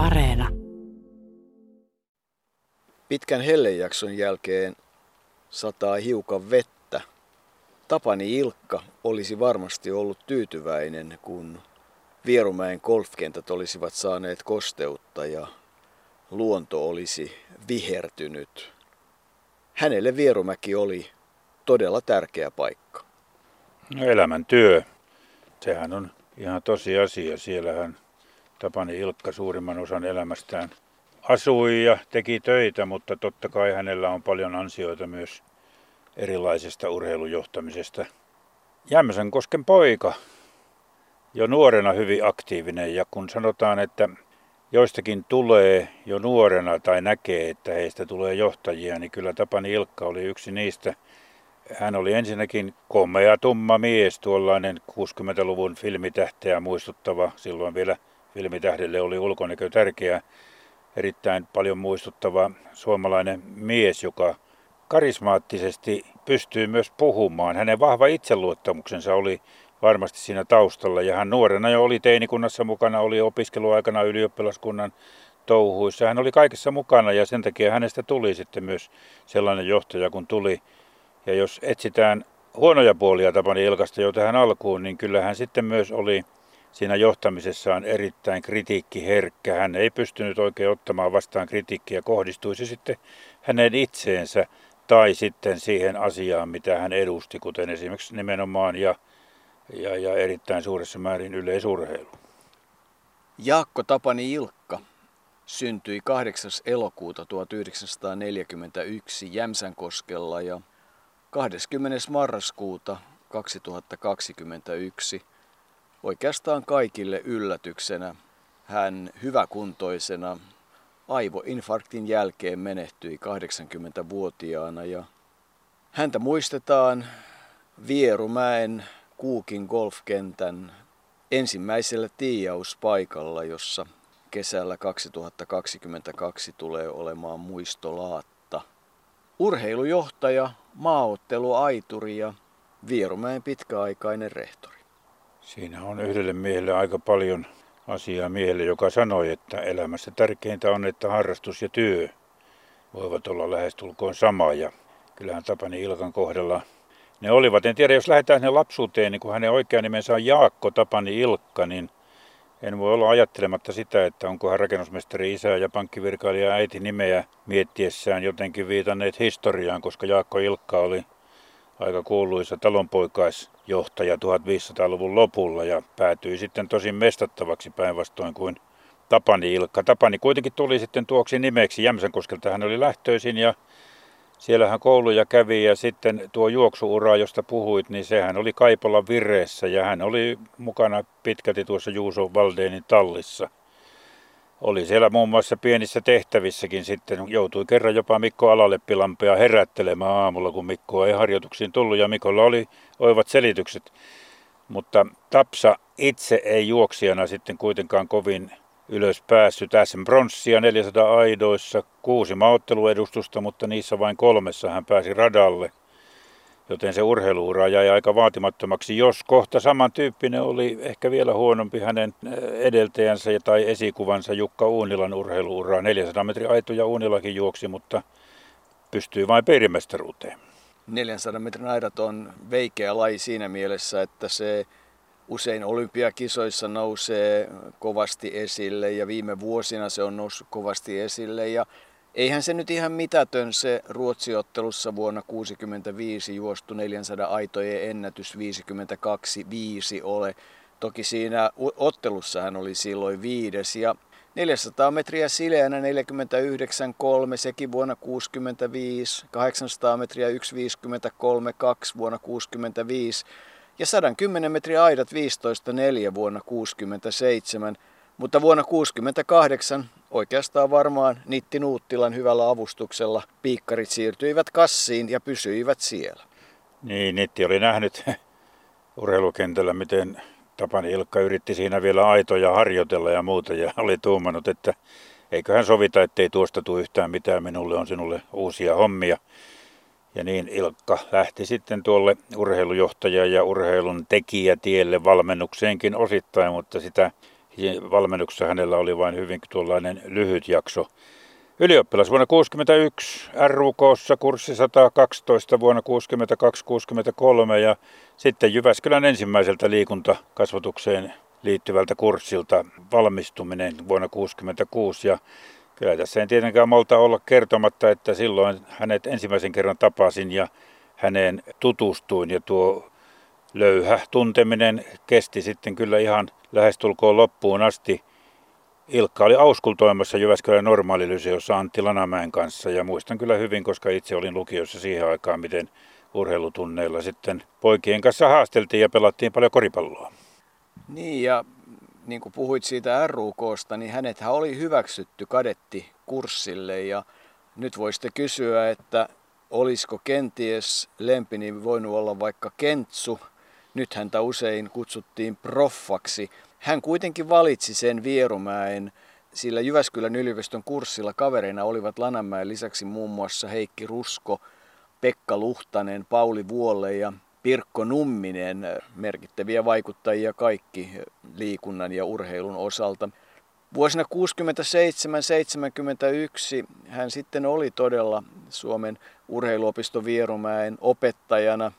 Areena. Pitkän hellejakson jälkeen sataa hiukan vettä. Tapani Ilkka olisi varmasti ollut tyytyväinen, kun Vierumäen golfkentät olisivat saaneet kosteutta ja luonto olisi vihertynyt. Hänelle Vierumäki oli todella tärkeä paikka. No elämän työ. Sehän on ihan tosi asia. Siellähän Tapani Ilkka suurimman osan elämästään asui ja teki töitä, mutta totta kai hänellä on paljon ansioita myös erilaisesta urheilujohtamisesta. kosken poika, jo nuorena hyvin aktiivinen ja kun sanotaan, että joistakin tulee jo nuorena tai näkee, että heistä tulee johtajia, niin kyllä Tapani Ilkka oli yksi niistä. Hän oli ensinnäkin komea, tumma mies, tuollainen 60-luvun filmitähteä muistuttava. Silloin vielä filmitähdelle oli ulkonäkö tärkeä, erittäin paljon muistuttava suomalainen mies, joka karismaattisesti pystyy myös puhumaan. Hänen vahva itseluottamuksensa oli varmasti siinä taustalla. Ja hän nuorena jo oli teinikunnassa mukana, oli opiskeluaikana ylioppilaskunnan touhuissa. Hän oli kaikessa mukana ja sen takia hänestä tuli sitten myös sellainen johtaja, kun tuli. Ja jos etsitään huonoja puolia Tapani Ilkasta jo tähän alkuun, niin kyllähän sitten myös oli siinä johtamisessaan erittäin kritiikkiherkkä. Hän ei pystynyt oikein ottamaan vastaan kritiikkiä, kohdistuisi sitten hänen itseensä tai sitten siihen asiaan, mitä hän edusti, kuten esimerkiksi nimenomaan ja ja, ja erittäin suuressa määrin yleisurheilu. Jaakko Tapani Ilkka syntyi 8. elokuuta 1941 Jämsänkoskella ja 20. marraskuuta 2021 oikeastaan kaikille yllätyksenä hän hyväkuntoisena aivoinfarktin jälkeen menehtyi 80-vuotiaana ja häntä muistetaan Vierumäen Kuukin golfkentän ensimmäisellä tiijauspaikalla, jossa kesällä 2022 tulee olemaan muistolaatta. Urheilujohtaja, maaotteluaituri ja Vierumäen pitkäaikainen rehtori. Siinä on yhdelle miehelle aika paljon asiaa miehelle, joka sanoi, että elämässä tärkeintä on, että harrastus ja työ voivat olla lähestulkoon sama. Ja kyllähän Tapani Ilkan kohdalla ne olivat. En tiedä, jos lähdetään sinne lapsuuteen, niin kun hänen oikea nimensä on Jaakko Tapani Ilkka, niin en voi olla ajattelematta sitä, että onko hän rakennusmestari isä ja pankkivirkailija äiti nimeä miettiessään jotenkin viitanneet historiaan, koska Jaakko Ilkka oli aika kuuluisa talonpoikaisjohtaja 1500-luvun lopulla ja päätyi sitten tosin mestattavaksi päinvastoin kuin Tapani Ilkka. Tapani kuitenkin tuli sitten tuoksi nimeksi. Jämsänkoskelta hän oli lähtöisin ja Siellähän kouluja kävi ja sitten tuo juoksuura, josta puhuit, niin sehän oli Kaipolan vireessä ja hän oli mukana pitkälti tuossa Juuso Valdeenin tallissa. Oli siellä muun muassa pienissä tehtävissäkin sitten, joutui kerran jopa Mikko Alaleppilampea herättelemään aamulla, kun Mikko ei harjoituksiin tullut ja Mikolla oli oivat selitykset. Mutta Tapsa itse ei juoksijana sitten kuitenkaan kovin ylös päässyt SM Bronssia 400 aidoissa, kuusi maotteluedustusta, mutta niissä vain kolmessa hän pääsi radalle. Joten se urheiluura jäi aika vaatimattomaksi, jos kohta samantyyppinen oli ehkä vielä huonompi hänen eh, edeltäjänsä tai esikuvansa Jukka Uunilan urheiluuraa. 400 metriä aitoja Uunilakin juoksi, mutta pystyi vain perimestaruuteen. 400 metrin aidat on veikeä laji siinä mielessä, että se usein olympiakisoissa nousee kovasti esille ja viime vuosina se on noussut kovasti esille ja eihän se nyt ihan mitätön se Ruotsiottelussa vuonna 1965 juostu 400 aitojen ennätys 52-5 ole. Toki siinä ottelussa hän oli silloin viides ja 400 metriä sileänä 49,3, sekin vuonna 65, 800 metriä 1,53,2 vuonna 65 ja 110 metriä aidat 15.4 vuonna 67, mutta vuonna 68 oikeastaan varmaan Nitti Nuuttilan hyvällä avustuksella piikkarit siirtyivät kassiin ja pysyivät siellä. Niin, Nitti oli nähnyt urheilukentällä, miten Tapani Ilkka yritti siinä vielä aitoja harjoitella ja muuta ja oli tuumannut, että eiköhän sovita, ettei tuosta tule yhtään mitään, minulle on sinulle uusia hommia. Ja niin Ilkka lähti sitten tuolle urheilujohtaja- ja urheilun tekijätielle valmennukseenkin osittain, mutta sitä Valmennuksessa hänellä oli vain hyvin tuollainen lyhyt jakso. Ylioppilas vuonna 1961, RUKssa kurssi 112 vuonna 1962-1963 ja sitten Jyväskylän ensimmäiseltä liikuntakasvatukseen liittyvältä kurssilta valmistuminen vuonna 1966 ja kyllä tässä ei tietenkään malta olla kertomatta, että silloin hänet ensimmäisen kerran tapasin ja häneen tutustuin ja tuo löyhä tunteminen kesti sitten kyllä ihan lähestulkoon loppuun asti. Ilkka oli auskultoimassa Jyväskylän normaalilyseossa Antti Lanamäen kanssa ja muistan kyllä hyvin, koska itse olin lukiossa siihen aikaan, miten urheilutunneilla sitten poikien kanssa haasteltiin ja pelattiin paljon koripalloa. Niin ja niin kuin puhuit siitä RUKsta, niin hänethän oli hyväksytty kadetti kurssille ja nyt voisitte kysyä, että olisiko kenties lempini voinut olla vaikka Kentsu. Nyt häntä usein kutsuttiin proffaksi. Hän kuitenkin valitsi sen Vierumäen, sillä Jyväskylän yliopiston kurssilla kavereina olivat Lanamäen lisäksi muun muassa Heikki Rusko, Pekka Luhtanen, Pauli Vuolle ja Pirkko Numminen, merkittäviä vaikuttajia kaikki liikunnan ja urheilun osalta. Vuosina 67-71 hän sitten oli todella Suomen urheiluopisto Vierumäen opettajana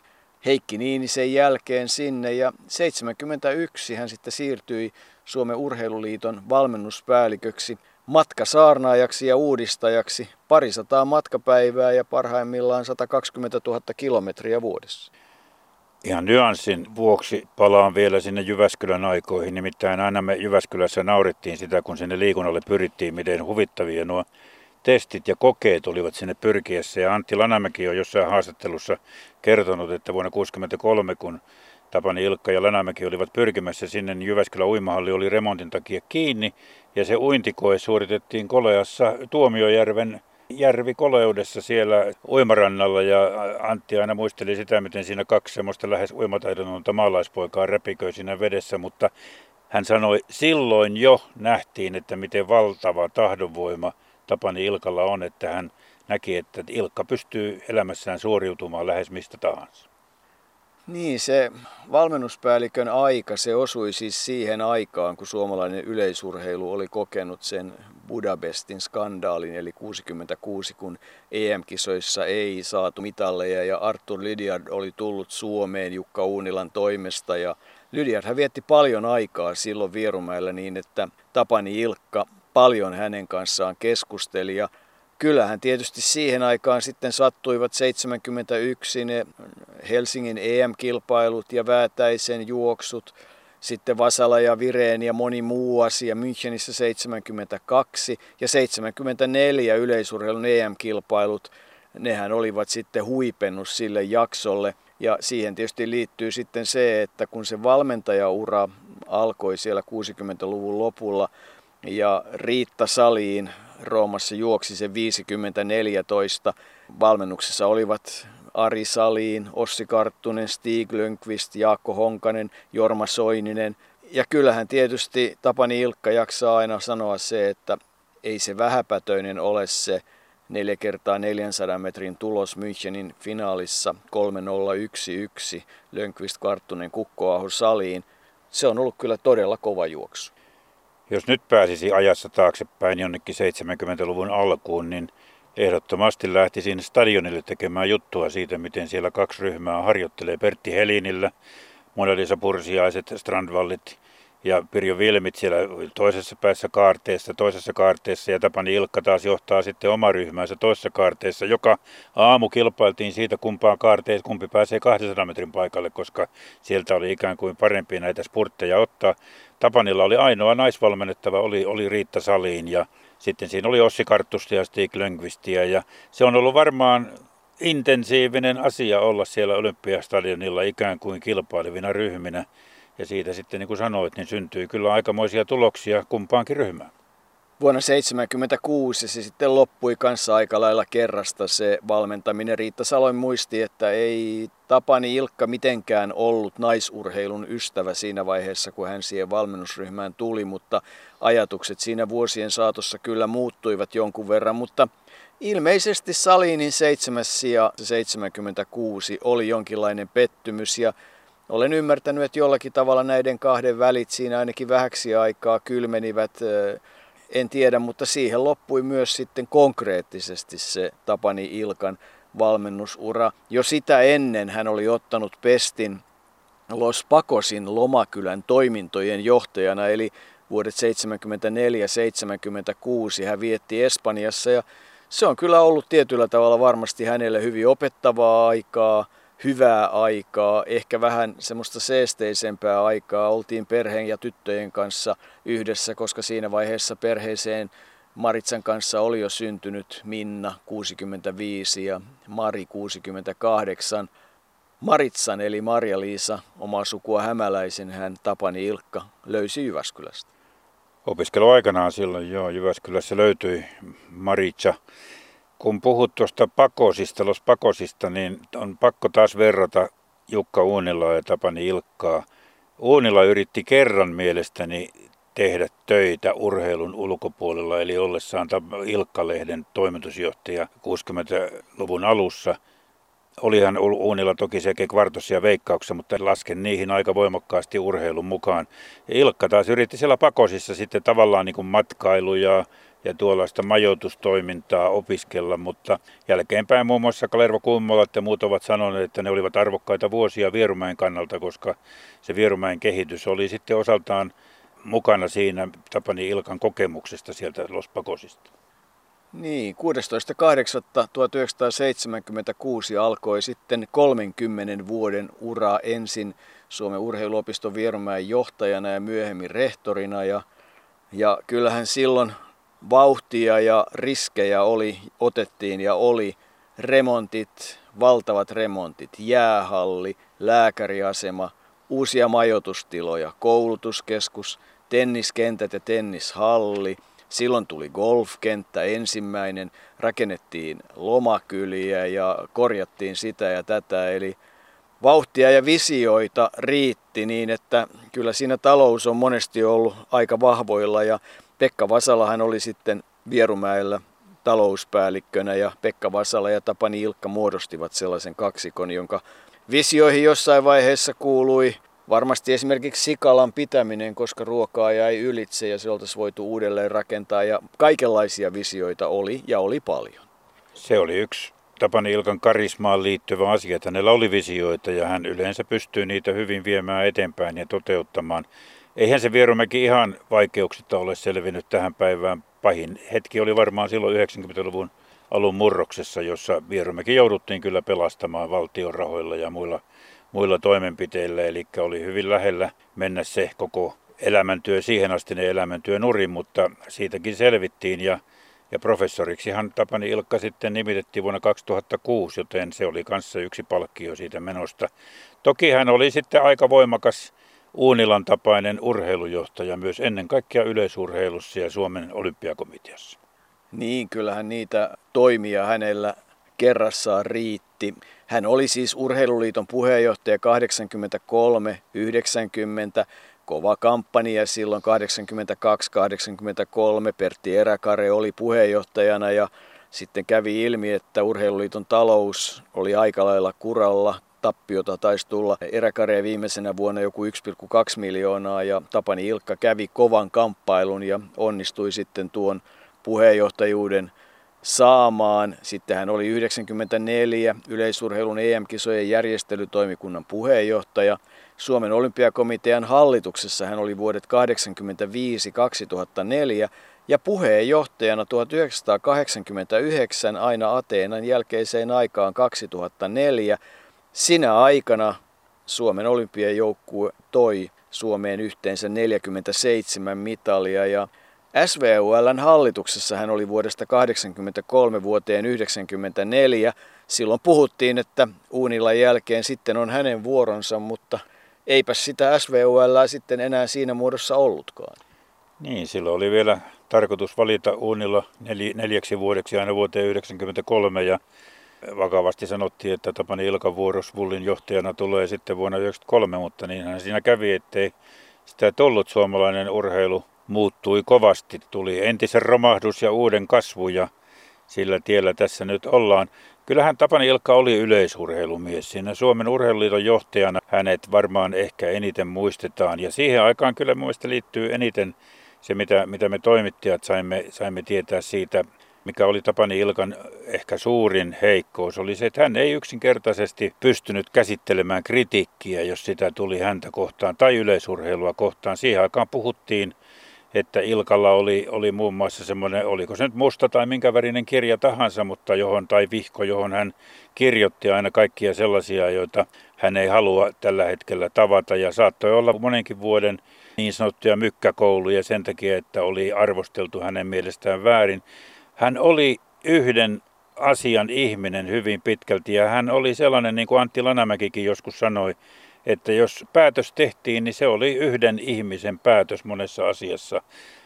Heikki Niinisen jälkeen sinne ja 71 hän sitten siirtyi Suomen urheiluliiton valmennuspäälliköksi matkasaarnaajaksi ja uudistajaksi parisataa matkapäivää ja parhaimmillaan 120 000 kilometriä vuodessa. Ihan nyanssin vuoksi palaan vielä sinne Jyväskylän aikoihin. Nimittäin aina me Jyväskylässä naurittiin sitä, kun sinne liikunnalle pyrittiin, miten huvittavia nuo testit ja kokeet olivat sinne pyrkiessä. Ja Antti Lanamäki on jossain haastattelussa kertonut, että vuonna 1963, kun Tapani Ilkka ja Lanamäki olivat pyrkimässä sinne, niin Jyväskylän uimahalli oli remontin takia kiinni. Ja se uintikoe suoritettiin Koleassa Tuomiojärven järvi koleudessa siellä uimarannalla ja Antti aina muisteli sitä, miten siinä kaksi semmoista lähes uimataidotonta maalaispoikaa räpiköi siinä vedessä, mutta hän sanoi, silloin jo nähtiin, että miten valtava tahdonvoima Tapani Ilkalla on, että hän näki, että Ilkka pystyy elämässään suoriutumaan lähes mistä tahansa. Niin, se valmennuspäällikön aika, se osui siis siihen aikaan, kun suomalainen yleisurheilu oli kokenut sen Budapestin skandaalin, eli 66, kun EM-kisoissa ei saatu mitalleja ja Arthur Lydiard oli tullut Suomeen Jukka Uunilan toimesta ja Lydiard hän vietti paljon aikaa silloin Vierumäellä niin, että Tapani Ilkka paljon hänen kanssaan keskusteli ja kyllähän tietysti siihen aikaan sitten sattuivat 71 ne Helsingin EM-kilpailut ja Väätäisen juoksut, sitten Vasala ja Vireen ja moni muu asia Münchenissä 72 ja 74 yleisurheilun EM-kilpailut, nehän olivat sitten huipennus sille jaksolle. Ja siihen tietysti liittyy sitten se, että kun se valmentajaura alkoi siellä 60-luvun lopulla ja Riitta Saliin Roomassa juoksi se 50-14, valmennuksessa olivat Ari Saliin, Ossi Karttunen, Stig Lönkvist, Jaakko Honkanen, Jorma Soininen. Ja kyllähän tietysti Tapani Ilkka jaksaa aina sanoa se, että ei se vähäpätöinen ole se 4 kertaa 400 metrin tulos Münchenin finaalissa 3011 Lönkvist Karttunen Kukkoaho Saliin. Se on ollut kyllä todella kova juoksu. Jos nyt pääsisi ajassa taaksepäin jonnekin 70-luvun alkuun, niin ehdottomasti lähtisin stadionille tekemään juttua siitä, miten siellä kaksi ryhmää harjoittelee. Pertti Helinillä, Monalisa Pursiaiset, Strandvallit ja Pirjo Vilmit siellä toisessa päässä kaarteessa, toisessa kaarteessa ja Tapani Ilkka taas johtaa sitten oma ryhmänsä toisessa kaarteessa, joka aamu kilpailtiin siitä kumpaan kaarteessa, kumpi pääsee 200 metrin paikalle, koska sieltä oli ikään kuin parempi näitä spurtteja ottaa. Tapanilla oli ainoa naisvalmennettava, oli, oli Riitta Saliin ja sitten siinä oli Ossi Karttusta ja Stig Lönkvistiä ja se on ollut varmaan intensiivinen asia olla siellä Olympiastadionilla ikään kuin kilpailevina ryhminä. Ja siitä sitten, niin kuin sanoit, niin syntyy kyllä aikamoisia tuloksia kumpaankin ryhmään. Vuonna 1976 se sitten loppui kanssa aika lailla kerrasta se valmentaminen. Riitta Saloin muisti, että ei Tapani Ilkka mitenkään ollut naisurheilun ystävä siinä vaiheessa, kun hän siihen valmennusryhmään tuli, mutta ajatukset siinä vuosien saatossa kyllä muuttuivat jonkun verran, mutta ilmeisesti Salinin seitsemäs sija 76 oli jonkinlainen pettymys ja olen ymmärtänyt, että jollakin tavalla näiden kahden välit siinä ainakin vähäksi aikaa kylmenivät. En tiedä, mutta siihen loppui myös sitten konkreettisesti se Tapani Ilkan valmennusura. Jo sitä ennen hän oli ottanut pestin Los Pacosin lomakylän toimintojen johtajana, eli vuodet 74-76 hän vietti Espanjassa ja se on kyllä ollut tietyllä tavalla varmasti hänelle hyvin opettavaa aikaa, hyvää aikaa, ehkä vähän semmoista seesteisempää aikaa. Oltiin perheen ja tyttöjen kanssa yhdessä, koska siinä vaiheessa perheeseen Maritsan kanssa oli jo syntynyt Minna 65 ja Mari 68. Maritsan eli Marja-Liisa, omaa sukua hämäläisen, hän Tapani Ilkka löysi Jyväskylästä. Opiskeluaikanaan silloin joo, Jyväskylässä löytyi Maritsa. Kun puhut tuosta pakosista, los pakosista, niin on pakko taas verrata Jukka Uunilaa ja Tapani Ilkkaa. Uunila yritti kerran mielestäni tehdä töitä urheilun ulkopuolella, eli ollessaan Ilkka-lehden toimitusjohtaja 60-luvun alussa – Olihan Uunilla toki sekä kvartosia veikkauksia, mutta lasken niihin aika voimakkaasti urheilun mukaan. Ilkka taas yritti siellä pakosissa sitten tavallaan niin kuin matkailu ja, ja tuollaista majoitustoimintaa opiskella, mutta jälkeenpäin muun muassa Kalervo Kummolat ja muut ovat sanoneet, että ne olivat arvokkaita vuosia Vierumäen kannalta, koska se Vierumäen kehitys oli sitten osaltaan mukana siinä Tapani Ilkan kokemuksesta sieltä Los Pakosista. Niin, 16.8.1976 alkoi sitten 30 vuoden ura ensin Suomen urheiluopiston Vierumäen johtajana ja myöhemmin rehtorina. Ja, ja kyllähän silloin vauhtia ja riskejä oli, otettiin ja oli. Remontit, valtavat remontit, jäähalli, lääkäriasema, uusia majoitustiloja, koulutuskeskus, tenniskentät ja tennishalli – Silloin tuli golfkenttä ensimmäinen, rakennettiin lomakyliä ja korjattiin sitä ja tätä. Eli vauhtia ja visioita riitti niin, että kyllä siinä talous on monesti ollut aika vahvoilla ja Pekka Vasalahan oli sitten Vierumäellä talouspäällikkönä ja Pekka Vasala ja Tapani Ilkka muodostivat sellaisen kaksikon, jonka visioihin jossain vaiheessa kuului Varmasti esimerkiksi sikalan pitäminen, koska ruokaa jäi ylitse ja se oltaisiin voitu uudelleen rakentaa ja kaikenlaisia visioita oli ja oli paljon. Se oli yksi Tapani Ilkan karismaan liittyvä asia, että hänellä oli visioita ja hän yleensä pystyy niitä hyvin viemään eteenpäin ja toteuttamaan. Eihän se Vierumäki ihan vaikeuksista ole selvinnyt tähän päivään. Pahin hetki oli varmaan silloin 90-luvun alun murroksessa, jossa Vierumäki jouduttiin kyllä pelastamaan valtion rahoilla ja muilla muilla toimenpiteillä, eli oli hyvin lähellä mennä se koko elämäntyö, siihen asti ne elämäntyö nurin, mutta siitäkin selvittiin ja, ja professoriksihan Tapani Ilkka sitten nimitettiin vuonna 2006, joten se oli kanssa yksi palkkio siitä menosta. Toki hän oli sitten aika voimakas Uunilan tapainen urheilujohtaja myös ennen kaikkea yleisurheilussa ja Suomen olympiakomiteassa. Niin, kyllähän niitä toimia hänellä kerrassaan riitti. Hän oli siis Urheiluliiton puheenjohtaja 83-90, kova kampanja silloin 82-83. Pertti Eräkare oli puheenjohtajana ja sitten kävi ilmi, että Urheiluliiton talous oli aika lailla kuralla. Tappiota taisi tulla Eräkareen viimeisenä vuonna joku 1,2 miljoonaa ja Tapani Ilkka kävi kovan kamppailun ja onnistui sitten tuon puheenjohtajuuden saamaan. Sitten hän oli 94 yleisurheilun EM-kisojen järjestelytoimikunnan puheenjohtaja. Suomen olympiakomitean hallituksessa hän oli vuodet 85-2004 ja puheenjohtajana 1989 aina Ateenan jälkeiseen aikaan 2004. Sinä aikana Suomen olympiajoukkue toi Suomeen yhteensä 47 mitalia ja SVULn hallituksessa hän oli vuodesta 1983 vuoteen 1994. Silloin puhuttiin, että Uunilan jälkeen sitten on hänen vuoronsa, mutta eipä sitä SVUL sitten enää siinä muodossa ollutkaan. Niin, silloin oli vielä tarkoitus valita Uunilla nel- neljäksi vuodeksi aina vuoteen 1993 ja vakavasti sanottiin, että Tapani Ilkan vuoros Vullin johtajana tulee sitten vuonna 1993, mutta niinhän siinä kävi, ettei sitä tullut suomalainen urheilu muuttui kovasti. Tuli entisen romahdus ja uuden kasvu ja sillä tiellä tässä nyt ollaan. Kyllähän Tapani Ilkka oli yleisurheilumies. Siinä Suomen urheiluliiton johtajana hänet varmaan ehkä eniten muistetaan. Ja siihen aikaan kyllä mielestä liittyy eniten se, mitä, mitä me toimittajat saimme, saimme tietää siitä, mikä oli Tapani Ilkan ehkä suurin heikkous, oli se, että hän ei yksinkertaisesti pystynyt käsittelemään kritiikkiä, jos sitä tuli häntä kohtaan tai yleisurheilua kohtaan. Siihen aikaan puhuttiin että Ilkalla oli, oli muun muassa semmoinen, oliko se nyt musta tai minkä värinen kirja tahansa, mutta johon, tai vihko, johon hän kirjoitti aina kaikkia sellaisia, joita hän ei halua tällä hetkellä tavata. Ja saattoi olla monenkin vuoden niin sanottuja mykkäkouluja sen takia, että oli arvosteltu hänen mielestään väärin. Hän oli yhden asian ihminen hyvin pitkälti ja hän oli sellainen, niin kuin Antti Lanamäkikin joskus sanoi, että jos päätös tehtiin, niin se oli yhden ihmisen päätös monessa asiassa.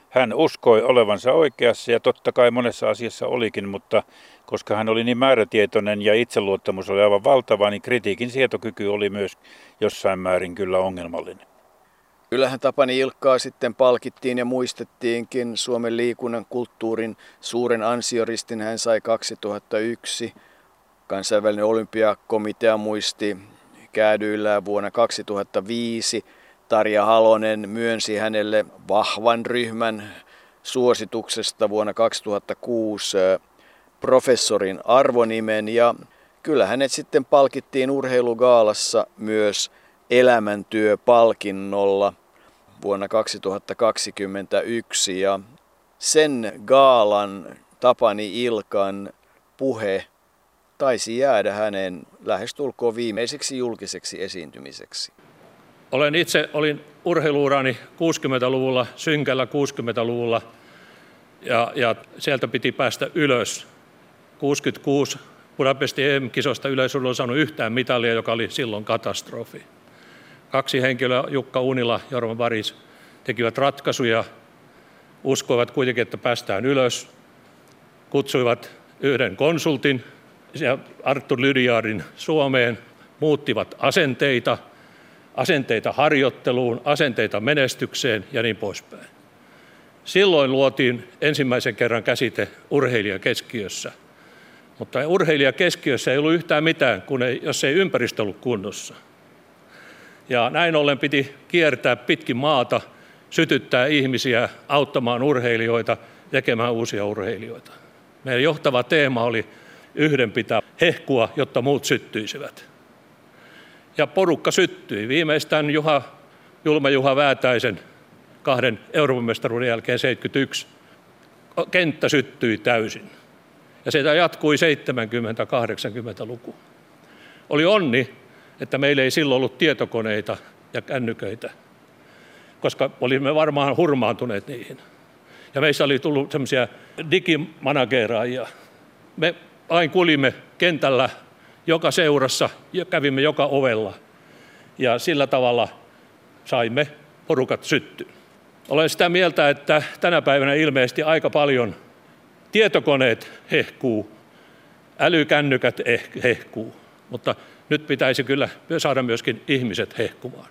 Hän uskoi olevansa oikeassa ja totta kai monessa asiassa olikin, mutta koska hän oli niin määrätietoinen ja itseluottamus oli aivan valtava, niin kritiikin sietokyky oli myös jossain määrin kyllä ongelmallinen. Kyllähän Tapani Ilkkaa sitten palkittiin ja muistettiinkin Suomen liikunnan kulttuurin suuren ansioristin. Hän sai 2001. Kansainvälinen olympiakomitea muisti käädyillään vuonna 2005. Tarja Halonen myönsi hänelle vahvan ryhmän suosituksesta vuonna 2006 professorin arvonimen ja kyllä hänet sitten palkittiin urheilugaalassa myös elämäntyöpalkinnolla vuonna 2021 ja sen gaalan Tapani Ilkan puhe taisi jäädä hänen lähestulkoon viimeiseksi julkiseksi esiintymiseksi. Olen itse, olin urheiluurani 60-luvulla, synkällä 60-luvulla, ja, ja sieltä piti päästä ylös. 66 Budapestin EM-kisosta yleisurheilu on saanut yhtään mitalia, joka oli silloin katastrofi. Kaksi henkilöä, Jukka Unila ja Jorma Varis, tekivät ratkaisuja, uskoivat kuitenkin, että päästään ylös, kutsuivat yhden konsultin, ja Artur Lydiardin Suomeen, muuttivat asenteita, asenteita harjoitteluun, asenteita menestykseen ja niin poispäin. Silloin luotiin ensimmäisen kerran käsite urheilija keskiössä. Mutta urheilija keskiössä ei ollut yhtään mitään, kun ei, jos ei ympäristö ollut kunnossa. Ja näin ollen piti kiertää pitkin maata, sytyttää ihmisiä, auttamaan urheilijoita, tekemään uusia urheilijoita. Meidän johtava teema oli yhden pitää hehkua, jotta muut syttyisivät. Ja porukka syttyi. Viimeistään Juha, Julma Juha Väätäisen kahden Euroopan mestaruuden jälkeen 71 kenttä syttyi täysin. Ja se jatkui 70-80-luku. Oli onni, että meillä ei silloin ollut tietokoneita ja kännyköitä, koska olimme varmaan hurmaantuneet niihin. Ja meistä oli tullut semmoisia digimanageeraajia. Me aina kulimme kentällä joka seurassa ja kävimme joka ovella. Ja sillä tavalla saimme porukat syttyyn. Olen sitä mieltä, että tänä päivänä ilmeisesti aika paljon tietokoneet hehkuu, älykännykät eh, hehkuu, mutta nyt pitäisi kyllä saada myöskin ihmiset hehkumaan.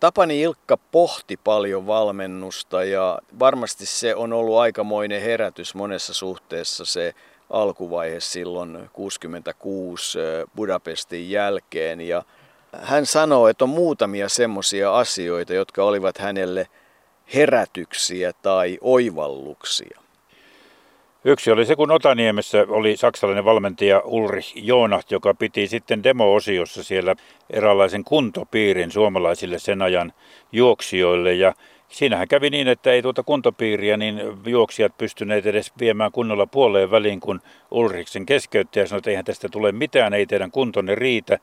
Tapani Ilkka pohti paljon valmennusta ja varmasti se on ollut aikamoinen herätys monessa suhteessa se alkuvaihe silloin 66 Budapestin jälkeen. Ja hän sanoo, että on muutamia semmoisia asioita, jotka olivat hänelle herätyksiä tai oivalluksia. Yksi oli se, kun Otaniemessä oli saksalainen valmentaja Ulrich Jonacht, joka piti sitten demo-osiossa siellä eräänlaisen kuntopiirin suomalaisille sen ajan juoksijoille. Ja Siinähän kävi niin, että ei tuota kuntopiiriä, niin juoksijat pystyneet edes viemään kunnolla puoleen väliin, kun Ulriksen keskeytti ja sanoi, että eihän tästä tule mitään, ei teidän kuntonne riitä.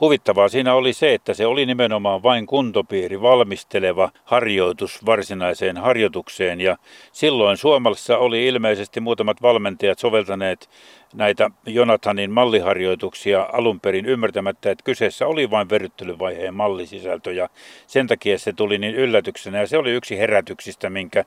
Huvittavaa siinä oli se, että se oli nimenomaan vain kuntopiiri valmisteleva harjoitus varsinaiseen harjoitukseen. Ja silloin Suomessa oli ilmeisesti muutamat valmentajat soveltaneet näitä Jonathanin malliharjoituksia alun perin ymmärtämättä, että kyseessä oli vain verryttelyvaiheen mallisisältö. Ja sen takia se tuli niin yllätyksenä. Ja se oli yksi herätyksistä, minkä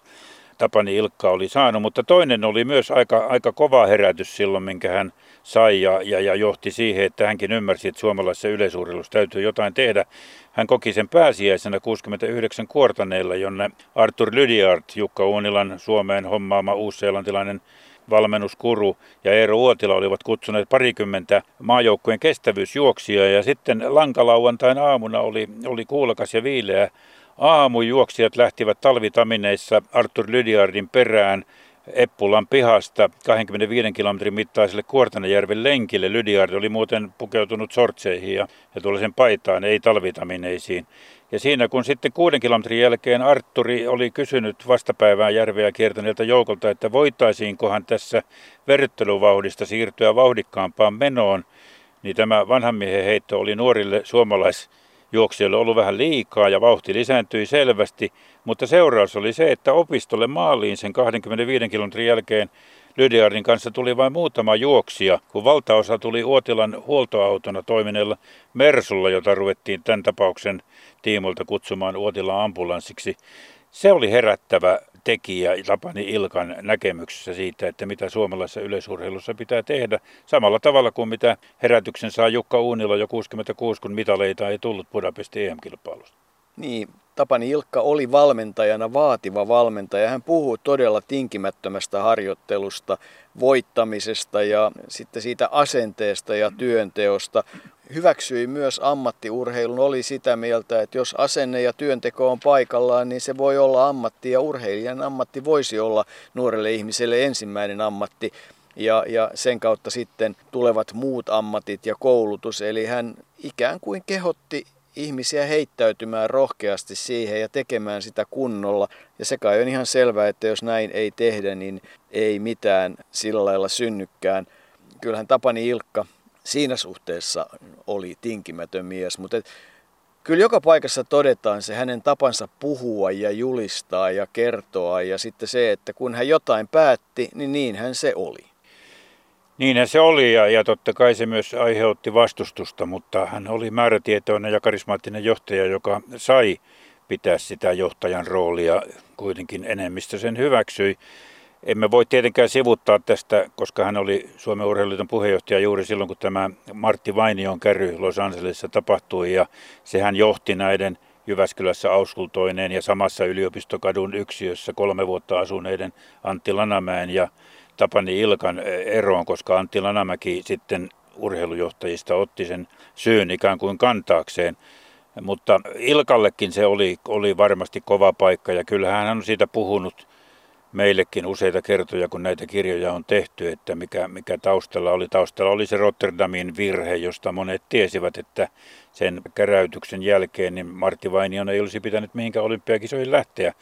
Tapani Ilkka oli saanut, mutta toinen oli myös aika, aika kova herätys silloin, minkä hän sai ja, ja, ja johti siihen, että hänkin ymmärsi, että suomalaisessa yleisurheilussa täytyy jotain tehdä. Hän koki sen pääsiäisenä 69 kuortaneilla, jonne Arthur Lydiard, Jukka Uunilan Suomeen hommaama uusseelantilainen valmennuskuru ja Eero Uotila olivat kutsuneet parikymmentä maajoukkueen kestävyysjuoksia ja sitten lankalauantain aamuna oli, oli kuulakas ja viileä aamujuoksijat lähtivät talvitamineissa Artur Lydiardin perään Eppulan pihasta 25 kilometrin mittaiselle Kuortanajärven lenkille. Lydiard oli muuten pukeutunut sortseihin ja, ja tuollaisen paitaan, ei talvitamineisiin. Ja siinä kun sitten kuuden kilometrin jälkeen Arturi oli kysynyt vastapäivää järveä kiertäneeltä joukolta, että voitaisiinkohan tässä verryttelyvauhdista siirtyä vauhdikkaampaan menoon, niin tämä vanhan miehen heitto oli nuorille suomalais Juoksijoille ollut vähän liikaa ja vauhti lisääntyi selvästi, mutta seuraus oli se, että opistolle maaliin sen 25 kilometrin jälkeen Lydiardin kanssa tuli vain muutama juoksija, kun valtaosa tuli Uotilan huoltoautona toimineella Mersulla, jota ruvettiin tämän tapauksen tiimolta kutsumaan Uotilan ambulanssiksi. Se oli herättävä tekijä Tapani Ilkan näkemyksessä siitä, että mitä suomalaisessa yleisurheilussa pitää tehdä. Samalla tavalla kuin mitä herätyksen saa Jukka Uunila jo 66, kun mitaleita ei tullut Budapestin EM-kilpailusta. Niin, Tapani Ilkka oli valmentajana vaativa valmentaja. Hän puhuu todella tinkimättömästä harjoittelusta, voittamisesta ja sitten siitä asenteesta ja työnteosta hyväksyi myös ammattiurheilun, oli sitä mieltä, että jos asenne ja työnteko on paikallaan, niin se voi olla ammatti ja urheilijan ammatti voisi olla nuorelle ihmiselle ensimmäinen ammatti. Ja, ja sen kautta sitten tulevat muut ammatit ja koulutus. Eli hän ikään kuin kehotti ihmisiä heittäytymään rohkeasti siihen ja tekemään sitä kunnolla. Ja se kai on ihan selvää, että jos näin ei tehdä, niin ei mitään sillä lailla synnykään. Kyllähän Tapani Ilkka siinä suhteessa oli tinkimätön mies, mutta kyllä joka paikassa todetaan se hänen tapansa puhua ja julistaa ja kertoa ja sitten se, että kun hän jotain päätti, niin niinhän se oli. Niinhän se oli ja, ja totta kai se myös aiheutti vastustusta, mutta hän oli määrätietoinen ja karismaattinen johtaja, joka sai pitää sitä johtajan roolia. Kuitenkin enemmistö sen hyväksyi. Emme voi tietenkään sivuttaa tästä, koska hän oli Suomen urheiluliiton puheenjohtaja juuri silloin, kun tämä Martti Vainion kärry Los Angelesissa tapahtui. Ja sehän johti näiden Jyväskylässä auskultoineen ja samassa yliopistokadun yksiössä kolme vuotta asuneiden Antti Lanamäen ja Tapani Ilkan eroon, koska Antti Lanamäki sitten urheilujohtajista otti sen syyn ikään kuin kantaakseen. Mutta Ilkallekin se oli, oli varmasti kova paikka ja kyllähän hän on siitä puhunut meillekin useita kertoja, kun näitä kirjoja on tehty, että mikä, mikä taustalla oli. Taustalla oli se Rotterdamin virhe, josta monet tiesivät, että sen käräytyksen jälkeen niin Martti Vainion ei olisi pitänyt mihinkään olympiakisoihin lähteä.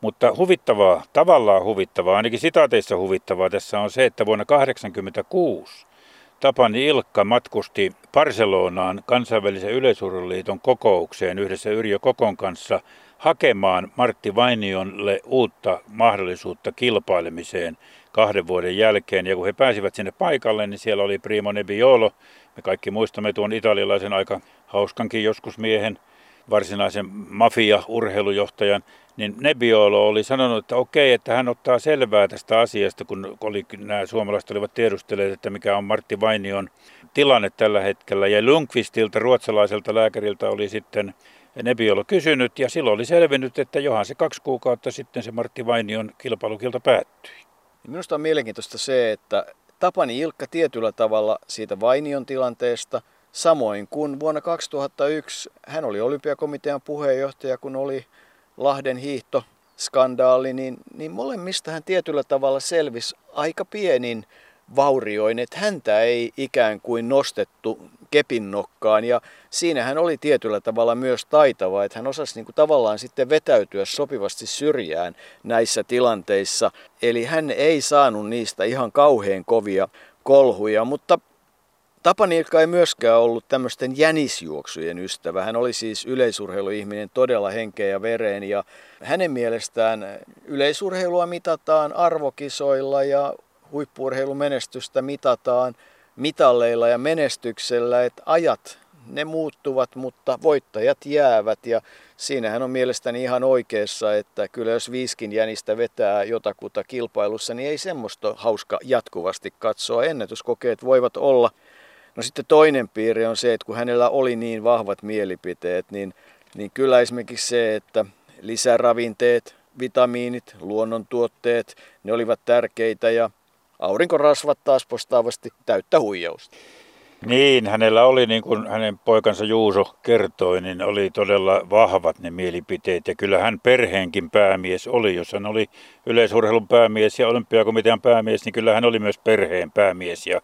Mutta huvittavaa, tavallaan huvittavaa, ainakin sitaateissa huvittavaa tässä on se, että vuonna 1986 Tapani Ilkka matkusti Barcelonaan kansainvälisen yleisurheiluliiton kokoukseen yhdessä Yrjö Kokon kanssa – hakemaan Martti Vainionlle uutta mahdollisuutta kilpailemiseen kahden vuoden jälkeen. Ja kun he pääsivät sinne paikalle, niin siellä oli Primo Nebbiolo. Me kaikki muistamme tuon italialaisen aika hauskankin joskus miehen, varsinaisen mafia-urheilujohtajan, niin Nebbiolo oli sanonut, että okei, että hän ottaa selvää tästä asiasta, kun oli, nämä suomalaiset olivat tiedustelleet, että mikä on Martti Vainion tilanne tällä hetkellä. Ja Lundqvistilta, ruotsalaiselta lääkäriltä, oli sitten Nebbiolo kysynyt ja silloin oli selvinnyt, että johan se kaksi kuukautta sitten se Martti Vainion kilpailukilta päättyi. Minusta on mielenkiintoista se, että Tapani Ilkka tietyllä tavalla siitä Vainion tilanteesta, samoin kuin vuonna 2001 hän oli olympiakomitean puheenjohtaja, kun oli Lahden hiihto skandaali, niin, niin molemmista hän tietyllä tavalla selvisi aika pienin vaurioin, että häntä ei ikään kuin nostettu kepinnokkaan ja siinä hän oli tietyllä tavalla myös taitava, että hän osasi niin kuin tavallaan sitten vetäytyä sopivasti syrjään näissä tilanteissa. Eli hän ei saanut niistä ihan kauhean kovia kolhuja, mutta Tapani Ilkka ei myöskään ollut tämmöisten jänisjuoksujen ystävä. Hän oli siis yleisurheiluihminen todella henkeä ja vereen ja hänen mielestään yleisurheilua mitataan arvokisoilla ja huippuurheilumenestystä mitataan mitalleilla ja menestyksellä, että ajat ne muuttuvat, mutta voittajat jäävät ja siinähän on mielestäni ihan oikeassa, että kyllä jos viiskin jänistä vetää jotakuta kilpailussa, niin ei semmoista hauska jatkuvasti katsoa. Ennätyskokeet voivat olla. No sitten toinen piirre on se, että kun hänellä oli niin vahvat mielipiteet, niin, niin kyllä esimerkiksi se, että lisäravinteet, vitamiinit, luonnontuotteet, ne olivat tärkeitä ja aurinkorasvat taas postaavasti täyttä huijausta. Niin, hänellä oli, niin kuin hänen poikansa Juuso kertoi, niin oli todella vahvat ne mielipiteet. Ja kyllä hän perheenkin päämies oli. Jos hän oli yleisurheilun päämies ja olympiakomitean päämies, niin kyllä hän oli myös perheen päämies. Ja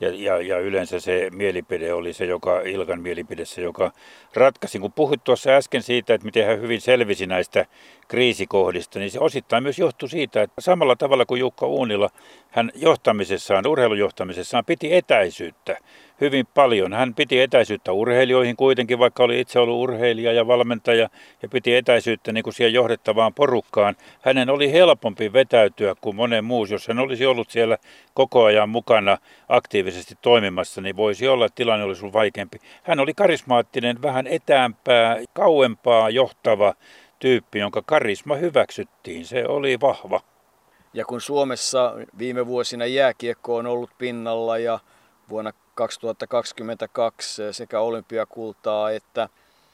ja, ja, ja yleensä se mielipide oli se, joka, Ilkan mielipide se, joka ratkaisi. Kun puhuit tuossa äsken siitä, että miten hän hyvin selvisi näistä kriisikohdista, niin se osittain myös johtui siitä, että samalla tavalla kuin Jukka Uunila, hän johtamisessaan, urheilujohtamisessaan piti etäisyyttä hyvin paljon. Hän piti etäisyyttä urheilijoihin kuitenkin, vaikka oli itse ollut urheilija ja valmentaja ja piti etäisyyttä niin kuin siihen johdettavaan porukkaan. Hänen oli helpompi vetäytyä kuin monen muun. Jos hän olisi ollut siellä koko ajan mukana aktiivisesti toimimassa, niin voisi olla, että tilanne olisi ollut vaikeampi. Hän oli karismaattinen, vähän etäämpää, kauempaa johtava tyyppi, jonka karisma hyväksyttiin. Se oli vahva. Ja kun Suomessa viime vuosina jääkiekko on ollut pinnalla ja vuonna 2022 sekä olympiakultaa että,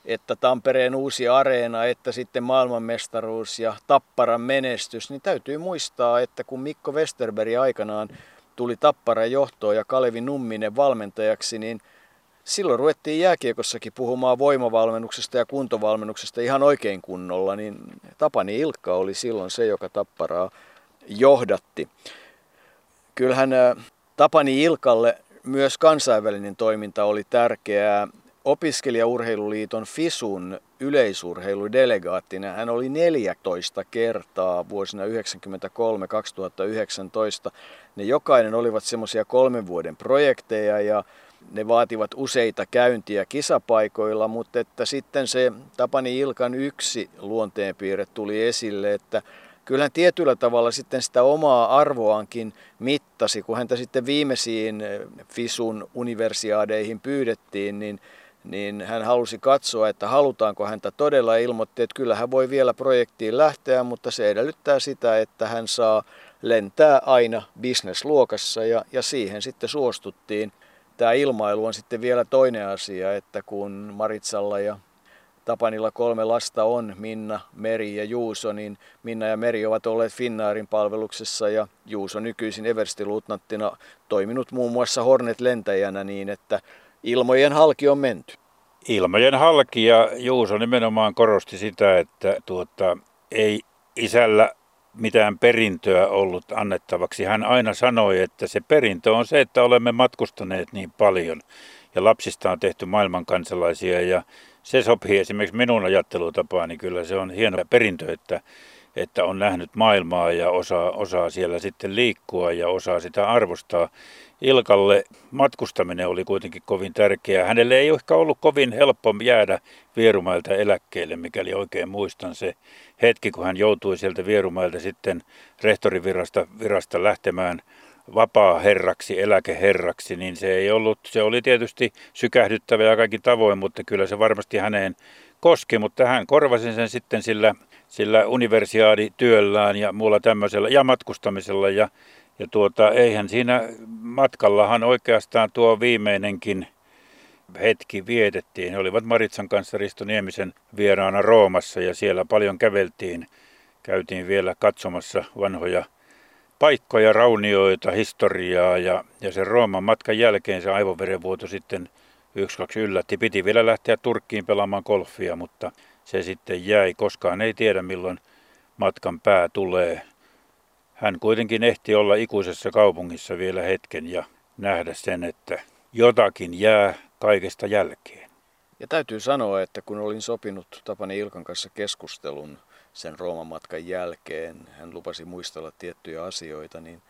että Tampereen uusi areena, että sitten maailmanmestaruus ja Tapparan menestys, niin täytyy muistaa, että kun Mikko Westerberg aikanaan tuli Tapparan johtoon ja Kalevi Numminen valmentajaksi, niin silloin ruvettiin jääkiekossakin puhumaan voimavalmennuksesta ja kuntovalmennuksesta ihan oikein kunnolla, niin Tapani Ilkka oli silloin se, joka Tapparaa johdatti. Kyllähän Tapani Ilkalle myös kansainvälinen toiminta oli tärkeää. Opiskelijaurheiluliiton FISUN yleisurheiludelegaattina hän oli 14 kertaa vuosina 1993-2019. Ne jokainen olivat semmoisia kolmen vuoden projekteja ja ne vaativat useita käyntiä kisapaikoilla, mutta että sitten se Tapani Ilkan yksi luonteenpiirre tuli esille, että kyllähän tietyllä tavalla sitten sitä omaa arvoankin mittasi, kun häntä sitten viimeisiin eh, FISUn universiaadeihin pyydettiin, niin niin hän halusi katsoa, että halutaanko häntä todella. Ilmoitti, että kyllä hän voi vielä projektiin lähteä, mutta se edellyttää sitä, että hän saa lentää aina bisnesluokassa. Ja, ja siihen sitten suostuttiin. Tämä ilmailu on sitten vielä toinen asia, että kun Maritsalla ja Tapanilla kolme lasta on, Minna, Meri ja Juuso, niin Minna ja Meri ovat olleet Finnaarin palveluksessa ja Juuso nykyisin everstiluutnanttina toiminut muun muassa Hornet-lentäjänä niin, että ilmojen halki on menty. Ilmojen halki ja Juuso nimenomaan korosti sitä, että tuota, ei isällä mitään perintöä ollut annettavaksi. Hän aina sanoi, että se perintö on se, että olemme matkustaneet niin paljon ja lapsista on tehty maailmankansalaisia ja se sopii esimerkiksi minun ajattelutapaan, niin kyllä se on hieno perintö, että, että on nähnyt maailmaa ja osaa, osaa siellä sitten liikkua ja osaa sitä arvostaa. Ilkalle matkustaminen oli kuitenkin kovin tärkeää. Hänelle ei ehkä ollut kovin helppo jäädä Vierumailta eläkkeelle, mikäli oikein muistan se hetki, kun hän joutui sieltä Vierumailta sitten rehtorivirasta virasta lähtemään vapaa-herraksi, eläkeherraksi, niin se ei ollut, se oli tietysti sykähdyttävä ja kaikki tavoin, mutta kyllä se varmasti häneen koski, mutta hän korvasi sen sitten sillä, sillä universiaadityöllään ja muulla tämmöisellä ja matkustamisella ja, ja tuota, eihän siinä matkallahan oikeastaan tuo viimeinenkin hetki vietettiin. He olivat Maritsan kanssa Risto Niemisen vieraana Roomassa ja siellä paljon käveltiin. Käytiin vielä katsomassa vanhoja paikkoja, raunioita, historiaa ja, ja sen Rooman matkan jälkeen se aivoverenvuoto sitten yksi kaksi yllätti. Piti vielä lähteä Turkkiin pelaamaan golfia, mutta se sitten jäi. Koskaan ei tiedä milloin matkan pää tulee. Hän kuitenkin ehti olla ikuisessa kaupungissa vielä hetken ja nähdä sen, että jotakin jää kaikesta jälkeen. Ja täytyy sanoa, että kun olin sopinut Tapani Ilkan kanssa keskustelun sen Rooman matkan jälkeen, hän lupasi muistella tiettyjä asioita, niin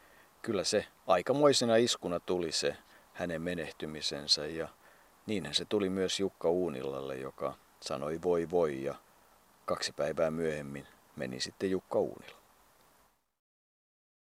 kyllä se aikamoisena iskuna tuli se hänen menehtymisensä ja niinhän se tuli myös Jukka Uunilalle, joka sanoi voi voi ja kaksi päivää myöhemmin meni sitten Jukka Uunila.